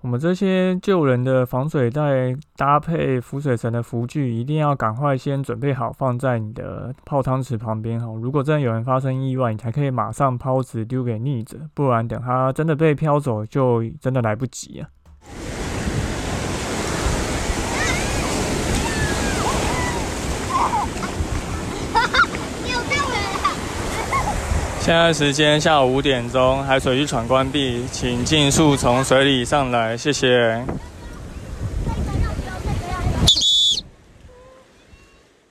我们这些救人的防水袋搭配浮水层的浮具，一定要赶快先准备好，放在你的泡汤池旁边哈。如果真的有人发生意外，你才可以马上抛掷丢给溺者，不然等他真的被漂走，就真的来不及啊。现在时间下午五点钟，海水浴场关闭，请尽速从水里上来，谢谢。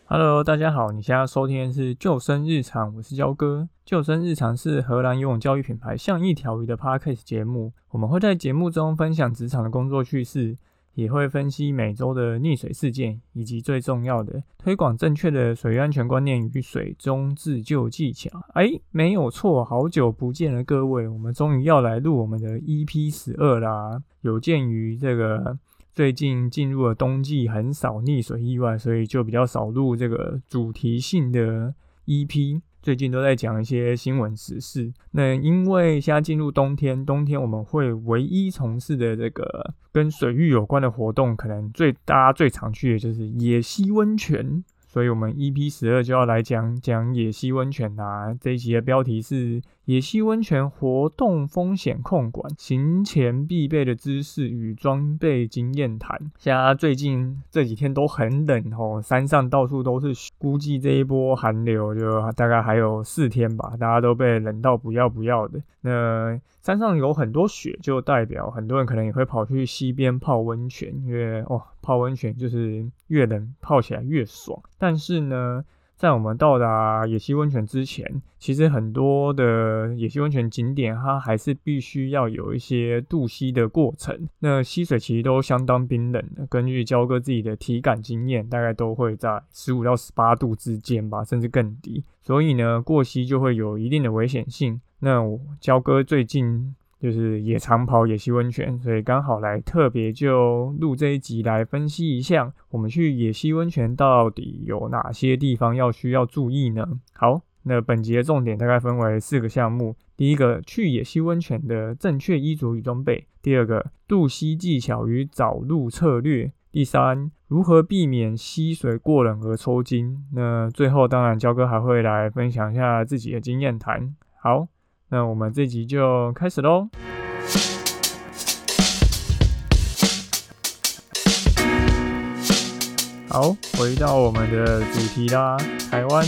Hello，大家好，你现在收听的是救生日常，我是焦哥。救生日常是荷兰游泳教育品牌像一条鱼的 Podcast 节目，我们会在节目中分享职场的工作趣事。也会分析每周的溺水事件，以及最重要的推广正确的水安全观念与水中自救技巧。哎，没有错，好久不见了，各位，我们终于要来录我们的 EP 十二啦。有鉴于这个最近进入了冬季，很少溺水意外，所以就比较少录这个主题性的 EP。最近都在讲一些新闻时事。那因为现在进入冬天，冬天我们会唯一从事的这个跟水域有关的活动，可能最大家最常去的就是野溪温泉。所以，我们 EP 十二就要来讲讲野溪温泉啦。这一集的标题是“野溪温泉活动风险控管，行前必备的知识与装备经验谈”。现在最近这几天都很冷哦，山上到处都是雪，估计这一波寒流就大概还有四天吧，大家都被冷到不要不要的。那山上有很多雪，就代表很多人可能也会跑去溪边泡温泉，因为哦。泡温泉就是越冷泡起来越爽，但是呢，在我们到达野溪温泉之前，其实很多的野溪温泉景点它还是必须要有一些渡溪的过程。那溪水其实都相当冰冷的，根据焦哥自己的体感经验，大概都会在十五到十八度之间吧，甚至更低。所以呢，过溪就会有一定的危险性。那我焦哥最近。就是也常跑野溪温泉，所以刚好来特别就录这一集来分析一下，我们去野溪温泉到底有哪些地方要需要注意呢？好，那本集的重点大概分为四个项目：第一个，去野溪温泉的正确衣着与装备；第二个，渡溪技巧与找路策略；第三，如何避免溪水过冷而抽筋。那最后，当然焦哥还会来分享一下自己的经验谈。好。那我们这集就开始喽。好，回到我们的主题啦。台湾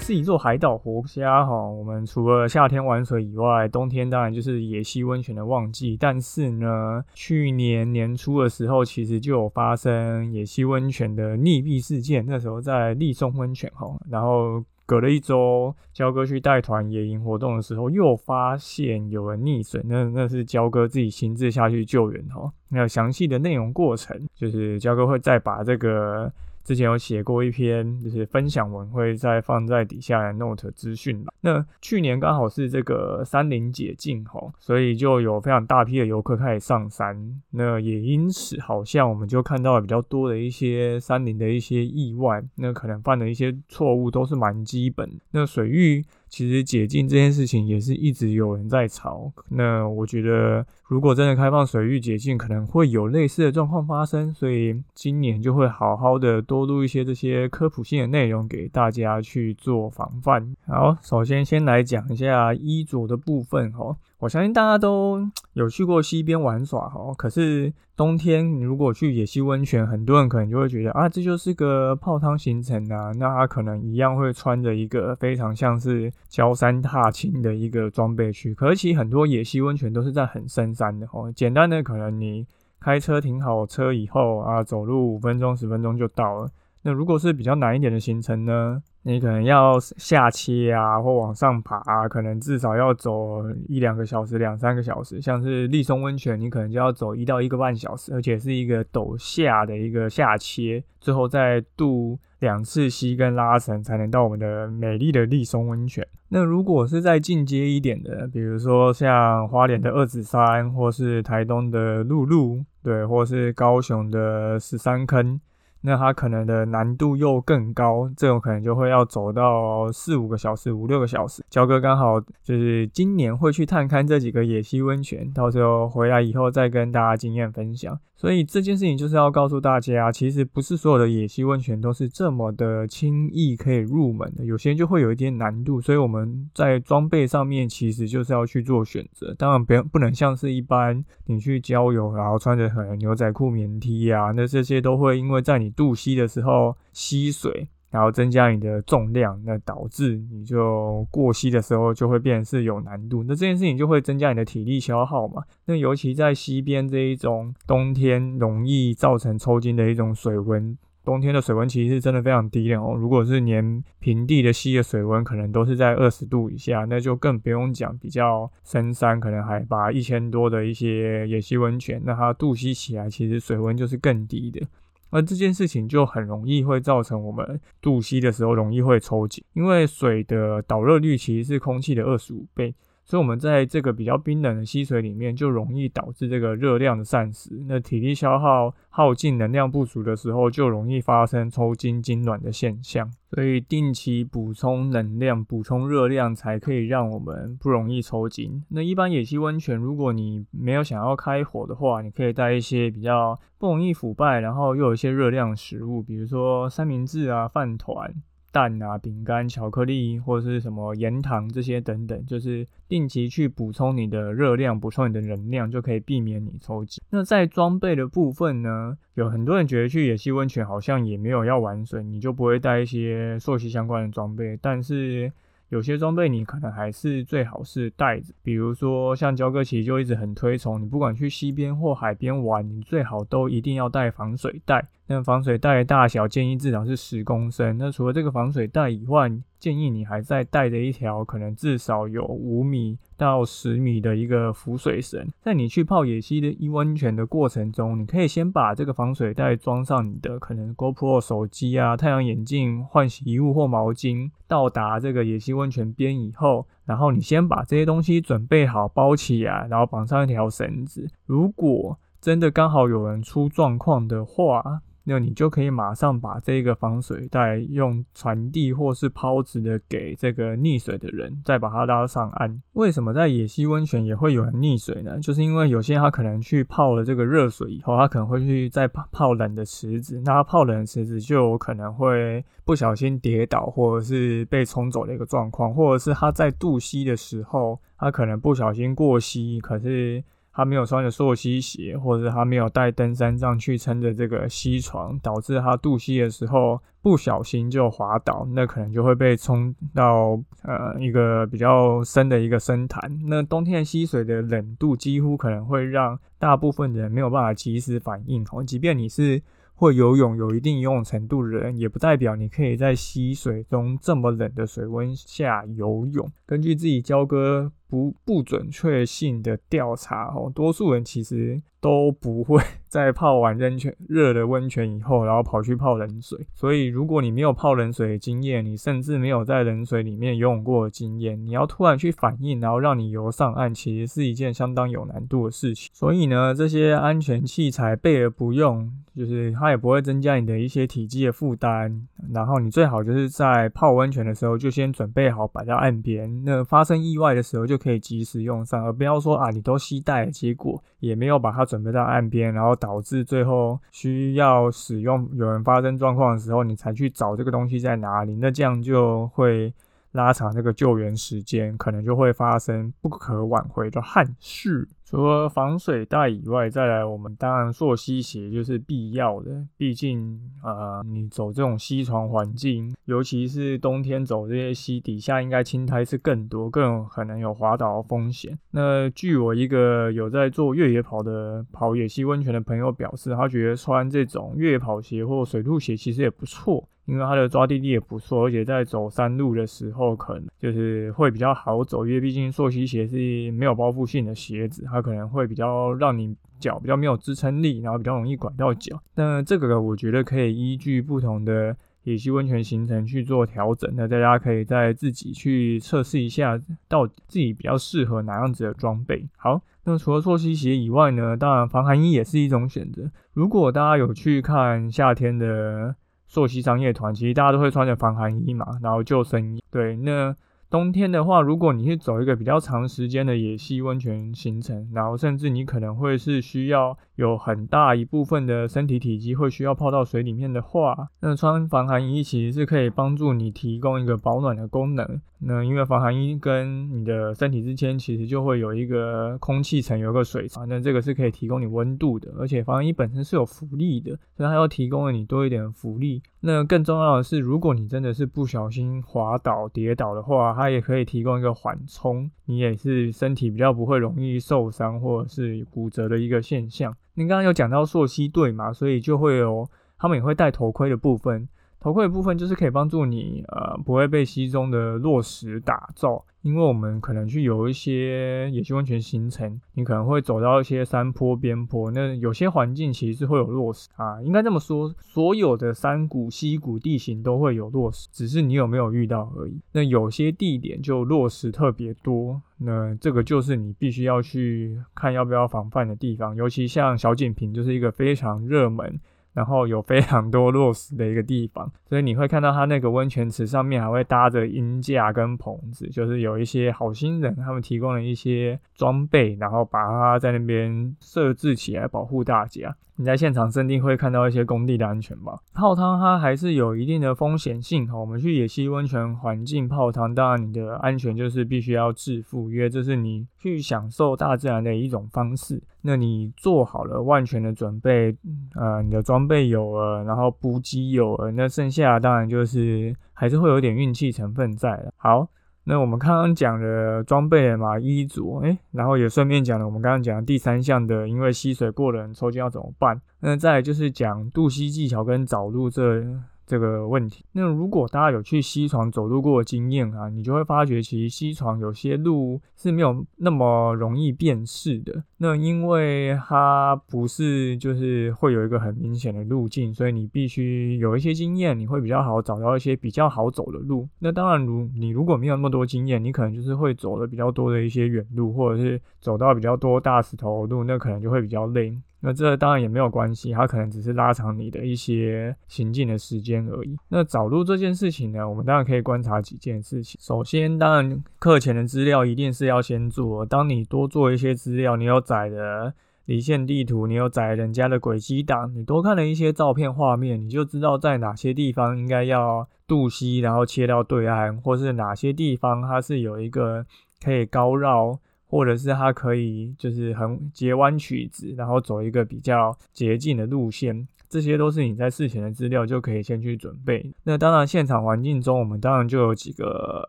是一座海岛国家哈，我们除了夏天玩水以外，冬天当然就是野溪温泉的旺季。但是呢，去年年初的时候，其实就有发生野溪温泉的溺毙事件。那时候在立松温泉哈，然后。隔了一周，焦哥去带团野营活动的时候，又发现有人溺水，那那是焦哥自己亲自下去救援哈。那详细的内容过程，就是焦哥会再把这个。之前有写过一篇，就是分享文，会再放在底下的 note 资讯吧。那去年刚好是这个山林解禁吼，所以就有非常大批的游客开始上山。那也因此，好像我们就看到了比较多的一些山林的一些意外。那可能犯的一些错误都是蛮基本。那水域。其实解禁这件事情也是一直有人在吵。那我觉得，如果真的开放水域解禁，可能会有类似的状况发生。所以今年就会好好的多录一些这些科普性的内容给大家去做防范。好，首先先来讲一下衣着的部分哈。我相信大家都有去过溪边玩耍哈，可是冬天你如果去野溪温泉，很多人可能就会觉得啊，这就是个泡汤行程啊，那他可能一样会穿着一个非常像是焦山踏青的一个装备去。可是其实很多野溪温泉都是在很深山的哦，简单的可能你开车停好车以后啊，走路五分钟十分钟就到了。那如果是比较难一点的行程呢？你可能要下切啊，或往上爬，可能至少要走一两个小时、两三个小时。像是立松温泉，你可能就要走一到一个半小时，而且是一个陡下的一个下切，最后再渡两次溪跟拉绳，才能到我们的美丽的立松温泉。那如果是再进阶一点的，比如说像花莲的二子山，或是台东的鹿鹿，对，或是高雄的十三坑。那它可能的难度又更高，这种可能就会要走到四五个小时、五六个小时。焦哥刚好就是今年会去探勘这几个野溪温泉，到时候回来以后再跟大家经验分享。所以这件事情就是要告诉大家，其实不是所有的野溪温泉都是这么的轻易可以入门的，有些就会有一点难度。所以我们在装备上面其实就是要去做选择。当然，不不能像是一般你去郊游，然后穿着很牛仔裤、棉 T 啊，那这些都会因为在你渡溪的时候吸水。然后增加你的重量，那导致你就过溪的时候就会变是有难度，那这件事情就会增加你的体力消耗嘛。那尤其在溪边这一种冬天容易造成抽筋的一种水温，冬天的水温其实是真的非常低的哦。如果是连平地的溪的水温可能都是在二十度以下，那就更不用讲比较深山，可能海拔一千多的一些野溪温泉，那它渡溪起来其实水温就是更低的。而这件事情就很容易会造成我们渡溪的时候容易会抽筋，因为水的导热率其实是空气的二十五倍。所以，我们在这个比较冰冷的溪水里面，就容易导致这个热量的散失。那体力消耗耗尽、能量不足的时候，就容易发生抽筋、痉挛的现象。所以，定期补充能量、补充热量，才可以让我们不容易抽筋。那一般野溪温泉，如果你没有想要开火的话，你可以带一些比较不容易腐败，然后又有一些热量食物，比如说三明治啊、饭团。蛋啊、饼干、巧克力或者是什么盐糖这些等等，就是定期去补充你的热量，补充你的能量，就可以避免你抽筋。那在装备的部分呢，有很多人觉得去野溪温泉好像也没有要玩水，你就不会带一些溯溪相关的装备，但是。有些装备你可能还是最好是带着，比如说像焦哥其实就一直很推崇，你不管去溪边或海边玩，你最好都一定要带防水袋。那防水袋的大小建议至少是十公升。那除了这个防水袋以外，建议你还在带着一条可能至少有五米到十米的一个浮水绳，在你去泡野溪的一温泉的过程中，你可以先把这个防水袋装上你的可能 GoPro 手机啊、太阳眼镜、换洗衣物或毛巾。到达这个野溪温泉边以后，然后你先把这些东西准备好包起来，然后绑上一条绳子。如果真的刚好有人出状况的话，那你就可以马上把这个防水袋用传递或是抛掷的给这个溺水的人，再把他拉上岸。为什么在野溪温泉也会有人溺水呢？就是因为有些人他可能去泡了这个热水以后，他可能会去再泡泡冷的池子，那他泡冷的池子就有可能会不小心跌倒，或者是被冲走的一个状况，或者是他在渡溪的时候，他可能不小心过溪，可是。他没有穿着溯溪鞋，或者他没有带登山杖去撑着这个溪床，导致他渡溪的时候不小心就滑倒，那可能就会被冲到呃一个比较深的一个深潭。那冬天溪水的冷度几乎可能会让大部分人没有办法及时反应哦，即便你是。会游泳有一定游泳程度的人，也不代表你可以在溪水中这么冷的水温下游泳。根据自己教哥不不准确性的调查，哦，多数人其实。都不会 在泡完温泉热的温泉以后，然后跑去泡冷水。所以，如果你没有泡冷水的经验，你甚至没有在冷水里面游泳过的经验，你要突然去反应，然后让你游上岸，其实是一件相当有难度的事情。所以呢，这些安全器材备而不用，就是它也不会增加你的一些体积的负担。然后，你最好就是在泡温泉的时候就先准备好摆在岸边，那发生意外的时候就可以及时用上，而不要说啊，你都携带，结果也没有把它准。备到岸边，然后导致最后需要使用，有人发生状况的时候，你才去找这个东西在哪里，那这样就会。拉长这个救援时间，可能就会发生不可挽回的憾事。除了防水袋以外，再来我们当然溯溪鞋就是必要的。毕竟啊，你走这种溪床环境，尤其是冬天走这些溪底下，应该青苔是更多，更有可能有滑倒的风险。那据我一个有在做越野跑的跑野溪温泉的朋友表示，他觉得穿这种越野跑鞋或水兔鞋其实也不错。因为它的抓地力也不错，而且在走山路的时候，可能就是会比较好走，因为毕竟溯溪鞋是没有包覆性的鞋子，它它可能会比较让你脚比较没有支撑力，然后比较容易拐到脚。那这个我觉得可以依据不同的。野溪温泉行程去做调整。那大家可以在自己去测试一下，到自己比较适合哪样子的装备。好，那除了溯溪鞋以外呢，当然防寒衣也是一种选择。如果大家有去看夏天的溯溪商业团，其实大家都会穿着防寒衣嘛，然后救生衣。对，那。冬天的话，如果你是走一个比较长时间的野溪温泉行程，然后甚至你可能会是需要有很大一部分的身体体积会需要泡到水里面的话，那穿防寒衣其实是可以帮助你提供一个保暖的功能。那因为防寒衣跟你的身体之间其实就会有一个空气层，有个水层，那这个是可以提供你温度的，而且防寒衣本身是有浮力的，所以它又提供了你多一点浮力。那更重要的是，如果你真的是不小心滑倒、跌倒的话，它也可以提供一个缓冲，你也是身体比较不会容易受伤或者是骨折的一个现象。您刚刚有讲到溯溪队嘛，所以就会有他们也会戴头盔的部分。头盔的部分就是可以帮助你，呃，不会被溪中的落石打中，因为我们可能去有一些野溪温泉行程，你可能会走到一些山坡边坡，那有些环境其实是会有落石啊，应该这么说，所有的山谷、溪谷地形都会有落石，只是你有没有遇到而已。那有些地点就落石特别多，那这个就是你必须要去看要不要防范的地方，尤其像小景坪就是一个非常热门。然后有非常多落石的一个地方，所以你会看到它那个温泉池上面还会搭着鹰架跟棚子，就是有一些好心人他们提供了一些装备，然后把它在那边设置起来保护大家。你在现场设定会看到一些工地的安全吧？泡汤它还是有一定的风险性哈。我们去野溪温泉环境泡汤，当然你的安全就是必须要自负，因为这是你去享受大自然的一种方式。那你做好了万全的准备，呃，你的装备有了，然后补给有了，那剩下当然就是还是会有点运气成分在的。好。那我们刚刚讲的装备嘛，衣着，哎，然后也顺便讲了我们刚刚讲的第三项的，因为吸水过冷抽筋要怎么办？那再就是讲渡溪技巧跟找路这。这个问题，那如果大家有去西床走路过的经验啊，你就会发觉，其实西床有些路是没有那么容易辨识的。那因为它不是就是会有一个很明显的路径，所以你必须有一些经验，你会比较好找到一些比较好走的路。那当然，如你如果没有那么多经验，你可能就是会走的比较多的一些远路，或者是走到比较多大石头路，那可能就会比较累。那这当然也没有关系，它可能只是拉长你的一些行进的时间而已。那找路这件事情呢，我们当然可以观察几件事情。首先，当然课前的资料一定是要先做。当你多做一些资料，你有载的离线地图，你有载人家的轨迹档，你多看了一些照片画面，你就知道在哪些地方应该要渡溪，然后切到对岸，或是哪些地方它是有一个可以高绕。或者是它可以就是很截弯曲直，然后走一个比较捷径的路线。这些都是你在事前的资料就可以先去准备。那当然，现场环境中，我们当然就有几个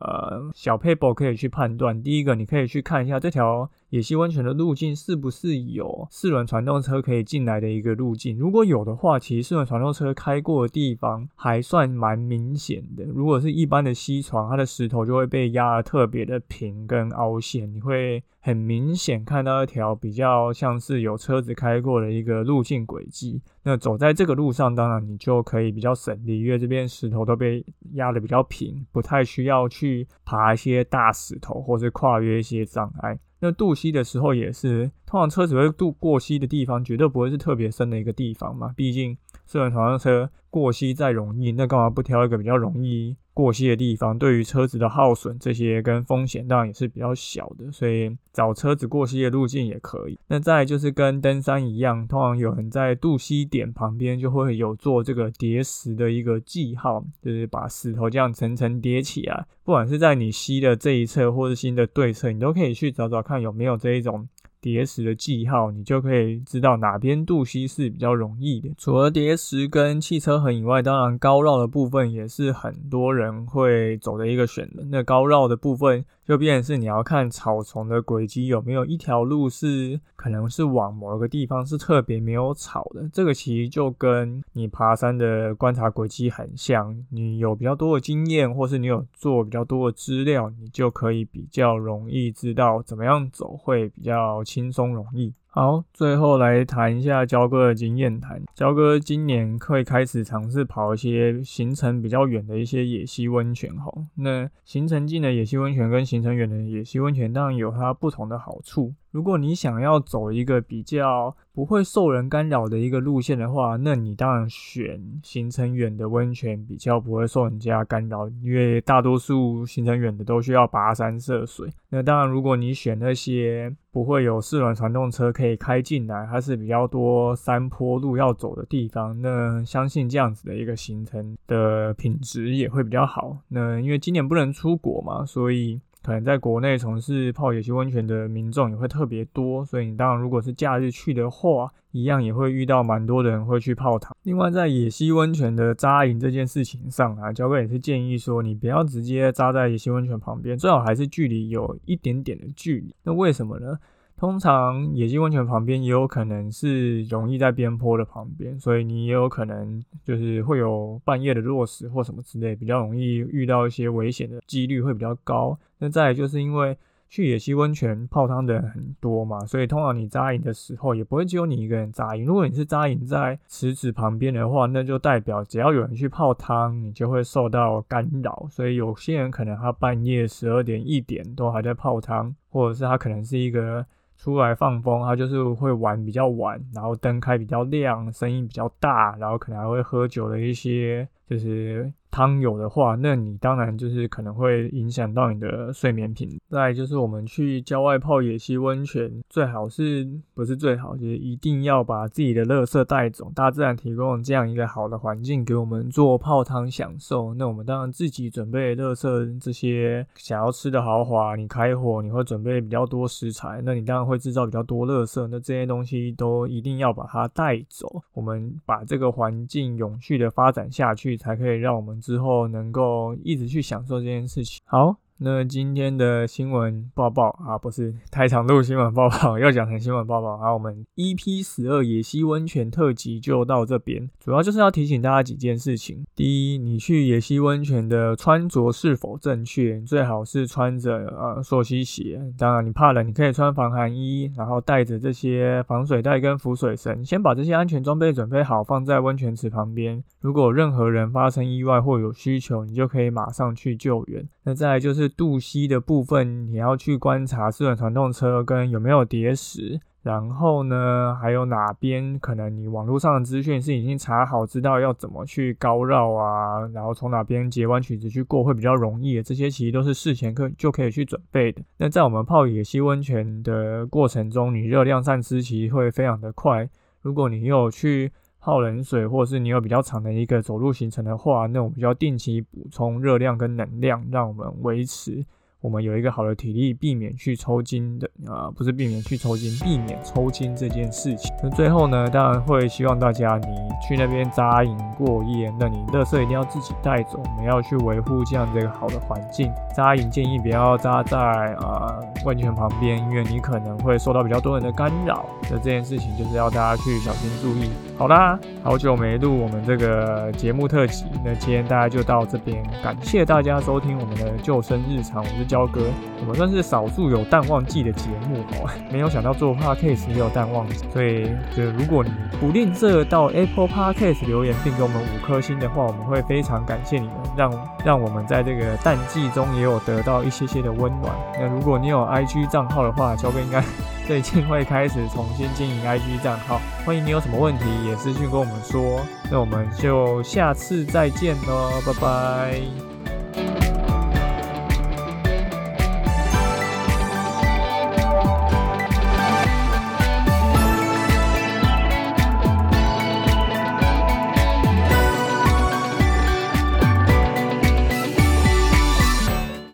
呃小 paper 可以去判断。第一个，你可以去看一下这条野溪温泉的路径是不是有四轮传动车可以进来的一个路径。如果有的话，其实四轮传动车开过的地方还算蛮明显的。如果是一般的溪床，它的石头就会被压得特别的平跟凹陷，你会很明显看到一条比较像是有车子开过的一个路径轨迹。那走在这个路上，当然你就可以比较省力，因为这边石头都被压得比较平，不太需要去爬一些大石头或是跨越一些障碍。那渡溪的时候也是，通常车子会渡过溪的地方，绝对不会是特别深的一个地方嘛，毕竟四轮传动车过溪再容易，那干嘛不挑一个比较容易？过溪的地方，对于车子的耗损这些跟风险当然也是比较小的，所以找车子过溪的路径也可以。那再就是跟登山一样，通常有人在渡溪点旁边就会有做这个叠石的一个记号，就是把石头这样层层叠起来，不管是在你溪的这一侧或是新的对侧，你都可以去找找看有没有这一种。叠石的记号，你就可以知道哪边渡溪是比较容易的。除了叠石跟汽车痕以外，当然高绕的部分也是很多人会走的一个选择。那高绕的部分。就变成是你要看草丛的轨迹有没有一条路是可能是往某个地方是特别没有草的，这个其实就跟你爬山的观察轨迹很像。你有比较多的经验，或是你有做比较多的资料，你就可以比较容易知道怎么样走会比较轻松容易。好，最后来谈一下焦哥的经验谈。焦哥今年会开始尝试跑一些行程比较远的一些野溪温泉吼。那行程近的野溪温泉跟行程远的野溪温泉，当然有它不同的好处。如果你想要走一个比较不会受人干扰的一个路线的话，那你当然选行程远的温泉，比较不会受人家干扰，因为大多数行程远的都需要跋山涉水。那当然，如果你选那些不会有四轮传动车可以开进来，它是比较多山坡路要走的地方，那相信这样子的一个行程的品质也会比较好。那因为今年不能出国嘛，所以。可能在国内从事泡野溪温泉的民众也会特别多，所以你当然如果是假日去的话，一样也会遇到蛮多的人会去泡汤。另外，在野溪温泉的扎营这件事情上啊，焦哥也是建议说，你不要直接扎在野溪温泉旁边，最好还是距离有一点点的距离。那为什么呢？通常野溪温泉旁边也有可能是容易在边坡的旁边，所以你也有可能就是会有半夜的落石或什么之类，比较容易遇到一些危险的几率会比较高。那再就是因为去野溪温泉泡汤的人很多嘛，所以通常你扎营的时候也不会只有你一个人扎营。如果你是扎营在池子旁边的话，那就代表只要有人去泡汤，你就会受到干扰。所以有些人可能他半夜十二点一点都还在泡汤，或者是他可能是一个。出来放风，他就是会玩比较晚，然后灯开比较亮，声音比较大，然后可能还会喝酒的一些，就是。汤有的话，那你当然就是可能会影响到你的睡眠品质。再就是我们去郊外泡野溪温泉，最好是不是最好，就是一定要把自己的垃圾带走。大自然提供这样一个好的环境给我们做泡汤享受，那我们当然自己准备垃圾这些想要吃的豪华，你开火你会准备比较多食材，那你当然会制造比较多垃圾。那这些东西都一定要把它带走，我们把这个环境永续的发展下去，才可以让我们。之后能够一直去享受这件事情。好。那今天的新闻报报啊，不是太长度新闻报报，要讲成新闻报报。好，我们 EP 十二野溪温泉特辑就到这边，主要就是要提醒大家几件事情。第一，你去野溪温泉的穿着是否正确？最好是穿着呃溯溪鞋。当然，你怕冷，你可以穿防寒衣，然后带着这些防水袋跟浮水绳，先把这些安全装备准备好，放在温泉池旁边。如果任何人发生意外或有需求，你就可以马上去救援。那再来就是。渡溪的部分，你要去观察四轮传动车跟有没有叠石，然后呢，还有哪边可能你网络上的资讯是已经查好，知道要怎么去高绕啊，然后从哪边截弯曲直去过会比较容易，这些其实都是事前可就可以去准备的。那在我们泡野溪温泉的过程中，你热量散失其实会非常的快。如果你有去泡冷水，或者是你有比较长的一个走路行程的话，那我们就要定期补充热量跟能量，让我们维持。我们有一个好的体力，避免去抽筋的啊，不是避免去抽筋，避免抽筋这件事情。那最后呢，当然会希望大家你去那边扎营过夜，那你垃圾一定要自己带走。我们要去维护这样这个好的环境。扎营建议不要扎在啊温泉旁边，因为你可能会受到比较多人的干扰。那这件事情就是要大家去小心注意。好啦，好久没录我们这个节目特辑，那今天大家就到这边，感谢大家收听我们的救生日常，我是。交哥，我们算是少数有淡旺季的节目哦。没有想到做 podcast 也有淡旺季，所以就如果你不吝啬到 Apple Podcast 留言并给我们五颗星的话，我们会非常感谢你们，让让我们在这个淡季中也有得到一些些的温暖。那如果你有 IG 账号的话，交哥应该最近会开始重新经营 IG 账号，欢迎你有什么问题也私信跟我们说。那我们就下次再见喽，拜拜。